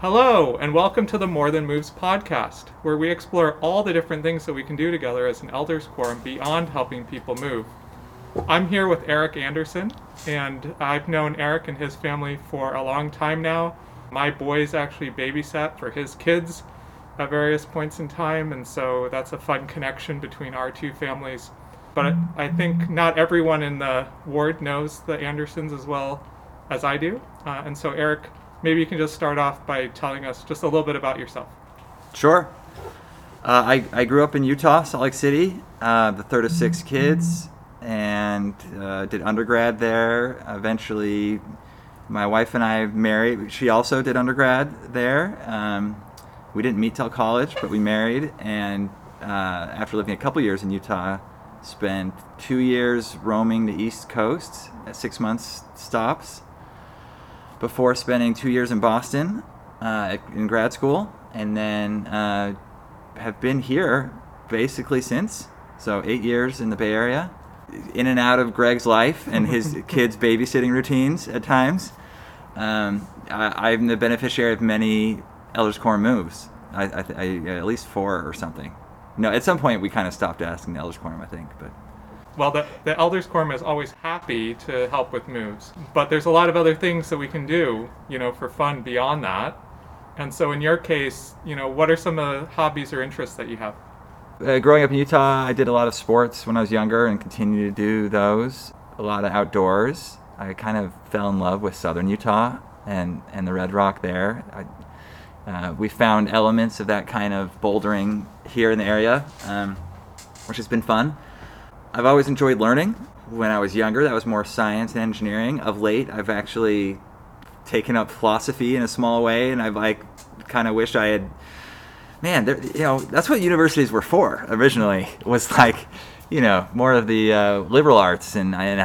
Hello, and welcome to the More Than Moves podcast, where we explore all the different things that we can do together as an elders quorum beyond helping people move. I'm here with Eric Anderson, and I've known Eric and his family for a long time now. My boys actually babysat for his kids at various points in time, and so that's a fun connection between our two families. But I think not everyone in the ward knows the Andersons as well as I do, uh, and so Eric, maybe you can just start off by telling us just a little bit about yourself. Sure. Uh, I, I grew up in Utah, Salt Lake City, uh, the third of six kids, and uh, did undergrad there. Eventually, my wife and I married. She also did undergrad there. Um, we didn't meet till college, but we married, and uh, after living a couple years in Utah, spent two years roaming the East Coast, at six months stops, before spending two years in Boston uh, in grad school, and then uh, have been here basically since. So eight years in the Bay Area, in and out of Greg's life and his kids' babysitting routines at times. Um, I, I'm the beneficiary of many Elders Quorum moves. I, I, I, at least four or something. No, at some point we kind of stopped asking the Elders Quorum, I think, but. Well, the, the Elders Quorum is always happy to help with moves, but there's a lot of other things that we can do, you know, for fun beyond that. And so, in your case, you know, what are some of the hobbies or interests that you have? Uh, growing up in Utah, I did a lot of sports when I was younger and continue to do those. A lot of outdoors. I kind of fell in love with southern Utah and, and the Red Rock there. I, uh, we found elements of that kind of bouldering here in the area, um, which has been fun. I've always enjoyed learning. When I was younger, that was more science and engineering. Of late, I've actually taken up philosophy in a small way, and I've like kind of wished I had. Man, you know, that's what universities were for originally. Was like, you know, more of the uh, liberal arts, and I, and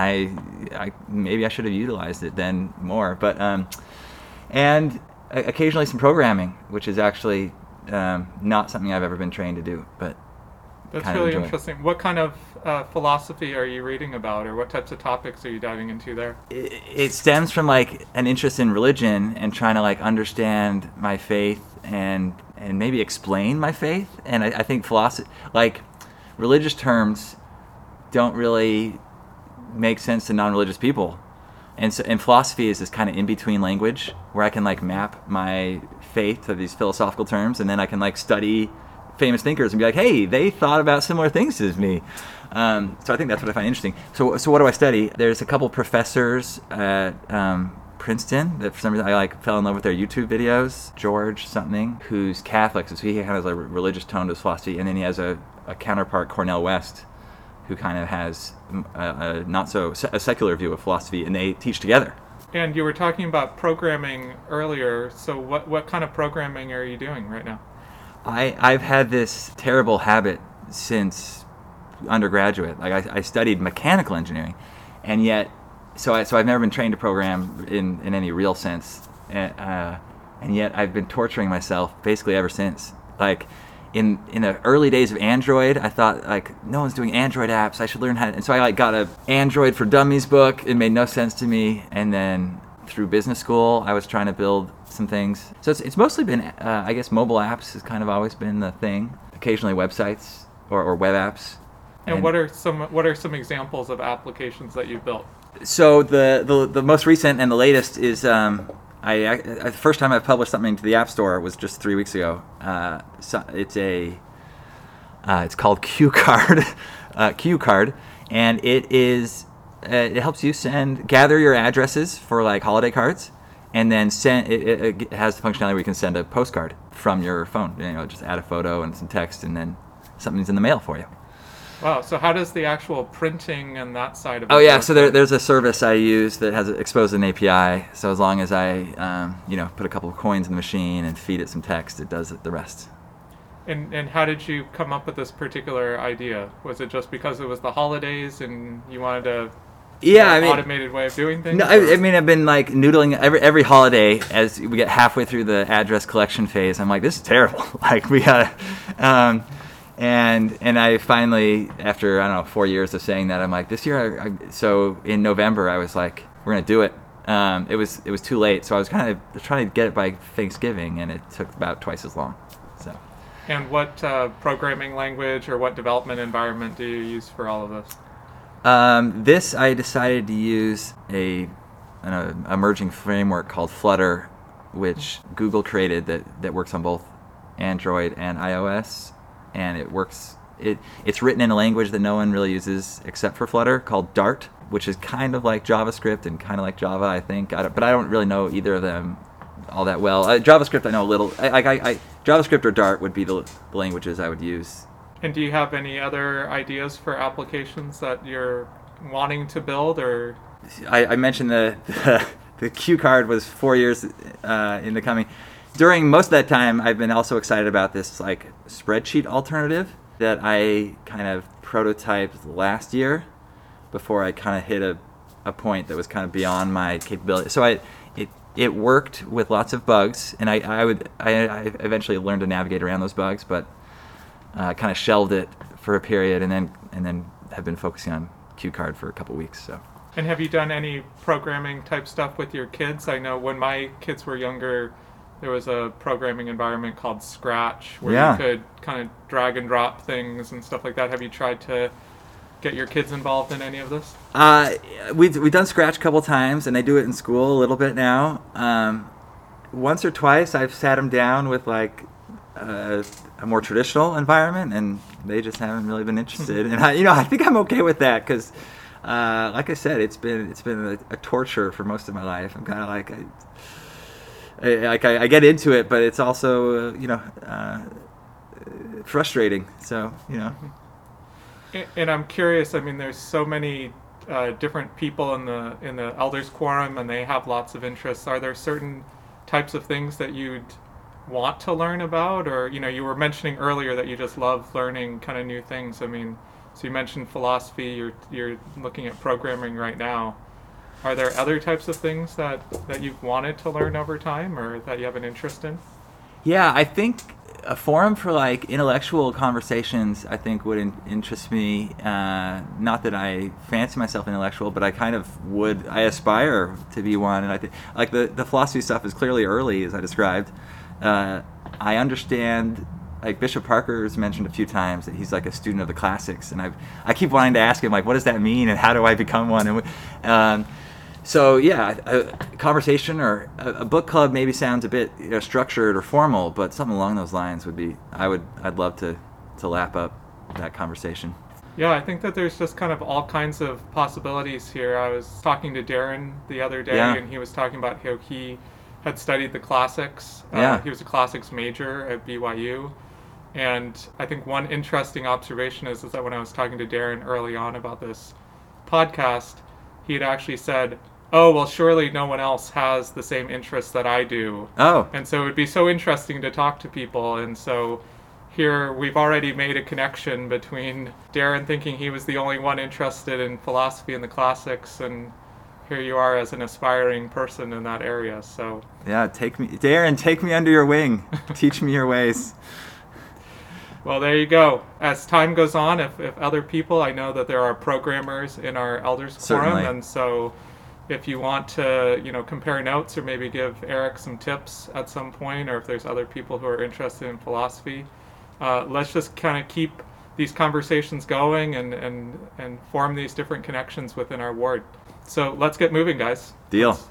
I, I maybe I should have utilized it then more. But um, and occasionally some programming, which is actually um, not something I've ever been trained to do, but That's really interesting. What kind of uh, philosophy are you reading about, or what types of topics are you diving into there? it, it stems from like an interest in religion and trying to like understand my faith and and maybe explain my faith and I, I think philosophy like religious terms don't really make sense to non-religious people and so and philosophy is this kind of in-between language where I can like map my faith to these philosophical terms and then I can like study famous thinkers and be like hey they thought about similar things as me. Um, so I think that's what I find interesting. So so what do I study? There's a couple professors at um, Princeton that for some reason I like fell in love with their YouTube videos. George something who's Catholic so he has a religious tone to his philosophy. And then he has a, a counterpart Cornel West who kind of has mm, a, a not so a secular view of philosophy and they teach together. And you were talking about programming earlier. So, what what kind of programming are you doing right now? I, I've had this terrible habit since undergraduate. Like I, I studied mechanical engineering, and yet, so I, so I've never been trained to program in, in any real sense, and, uh, and yet I've been torturing myself basically ever since. Like in in the early days of Android, I thought like no one's doing Android apps. I should learn how. To, and so I like got a Android for Dummies book. It made no sense to me, and then through business school, I was trying to build some things. So it's, it's mostly been, uh, I guess, mobile apps has kind of always been the thing. Occasionally websites or, or web apps. And, what are some what are some examples of applications that you've built? So the, the the most recent and the latest is um, I, I the first time I published something to the App Store was just three weeks ago. Uh, so it's a uh, it's called Q Card, uh, Q Card, and it is uh, it helps you send gather your addresses for like holiday cards, and then send it, it, it has the functionality where you can send a postcard from your phone. You know, just add a photo and some text, and then something's in the mail for you. Wow. So how does the actual printing and that side of it? Oh yeah, so there, there's a service I use that has exposed an API. So as long as I, um, you know, put a couple of coins in the machine and feed it some text, it does the rest. And and how did you come up with this particular idea? Was it just because it was the holidays and you wanted a Yeah, I mean, automated way of doing things? no, I, I mean, I've been like noodling every every holiday as we get halfway through the address collection phase. I'm like, this is terrible. like we gotta, um, and and I finally, after I don't know four years of saying that, I'm like, this year. I, I, so in November, I was like, we're gonna do it. um, it was it was too late. So I was kind of trying to get it by Thanksgiving, and it took about twice as long. So And what uh, programming language or what development environment do you use for all of this? Um, this I decided to use a an uh, emerging framework called Flutter, which Google created that that works on both Android and iOS, and it works. It it's written in a language that no one really uses except for Flutter, called Dart, which is kind of like JavaScript and kind of like Java, I think. I but I don't really know either of them all that well. Uh, JavaScript I know a little. I, I, I JavaScript or Dart would be the, the languages I would use. And do you have any other ideas for applications that you're wanting to build or I, I mentioned the, the the Q card was four years uh, in the coming. During most of that time, I've been also excited about this like spreadsheet alternative that I kind of prototyped last year before I kind of hit a, a point that was kind of beyond my capability. So I it it worked with lots of bugs, and I, I would I, I eventually learned to navigate around those bugs, but uh, kind of shelved it for a period, and then and then have been focusing on Q card for a couple weeks. So. And have you done any programming type stuff with your kids? I know when my kids were younger, there was a programming environment called Scratch where Yeah. you could kind of drag and drop things and stuff like that. Have you tried to get your kids involved in any of this? Uh, we've, we've done Scratch a couple times, and I do it in school a little bit now. Um, once or twice, I've sat them down with like uh, a more traditional environment, and they just haven't really been interested. and I, you know, I think I'm okay with that because, uh, like I said, it's been it's been a, a torture for most of my life. I'm kind of like. I, I, like I, I get into it, but it's also uh, you know uh, frustrating. So you know, A- And I'm curious. I mean, there's so many uh, different people in the in the elders quorum, and they have lots of interests. Are there certain types of things that you'd want to learn about, or you know, you were mentioning earlier that you just love learning kind of new things. I mean, so you mentioned philosophy. You're you're looking at programming right now. Are there other types of things that that you've wanted to learn over time, or that you have an interest in? Yeah, I think a forum for like intellectual conversations, I think would in- interest me. Uh, not that I fancy myself intellectual, but I kind of would. I aspire to be one, and I think like the the philosophy stuff is clearly early, as I described. Uh, I understand. Like Bishop Parker has mentioned a few times that he's like a student of the classics, and I I keep wanting to ask him like, what does that mean, and how do I become one? And um, so yeah, a, conversation or a, a book club maybe sounds a bit you know, structured or formal, but something along those lines would be. I would. I'd love to to lap up that conversation. Yeah, I think that there's just kind of all kinds of possibilities here. I was talking to Darren the other day, Yeah. and he was talking about how he had studied the classics. Uh, Yeah. he was a classics major at BYU. And I think one interesting observation is, is that when I was talking to Darren early on about this podcast, he had actually said, Oh, well, surely no one else has the same interests that I do. Oh, And so it would be so interesting to talk to people. And so here we've already made a connection between Darren thinking he was the only one interested in philosophy and the classics, and here you are as an aspiring person in that area. So yeah. Take me, Darren. Take me under your wing. Teach me your ways. Well, there you go. As time goes on, if, if other people, I know that there are programmers in our elders quorum, and so if you want to, you know, compare notes or maybe give Eric some tips at some point, or if there's other people who are interested in philosophy, uh, let's just kind of keep these conversations going and, and, and form these different connections within our ward. So let's get moving, guys. Deal. Let's-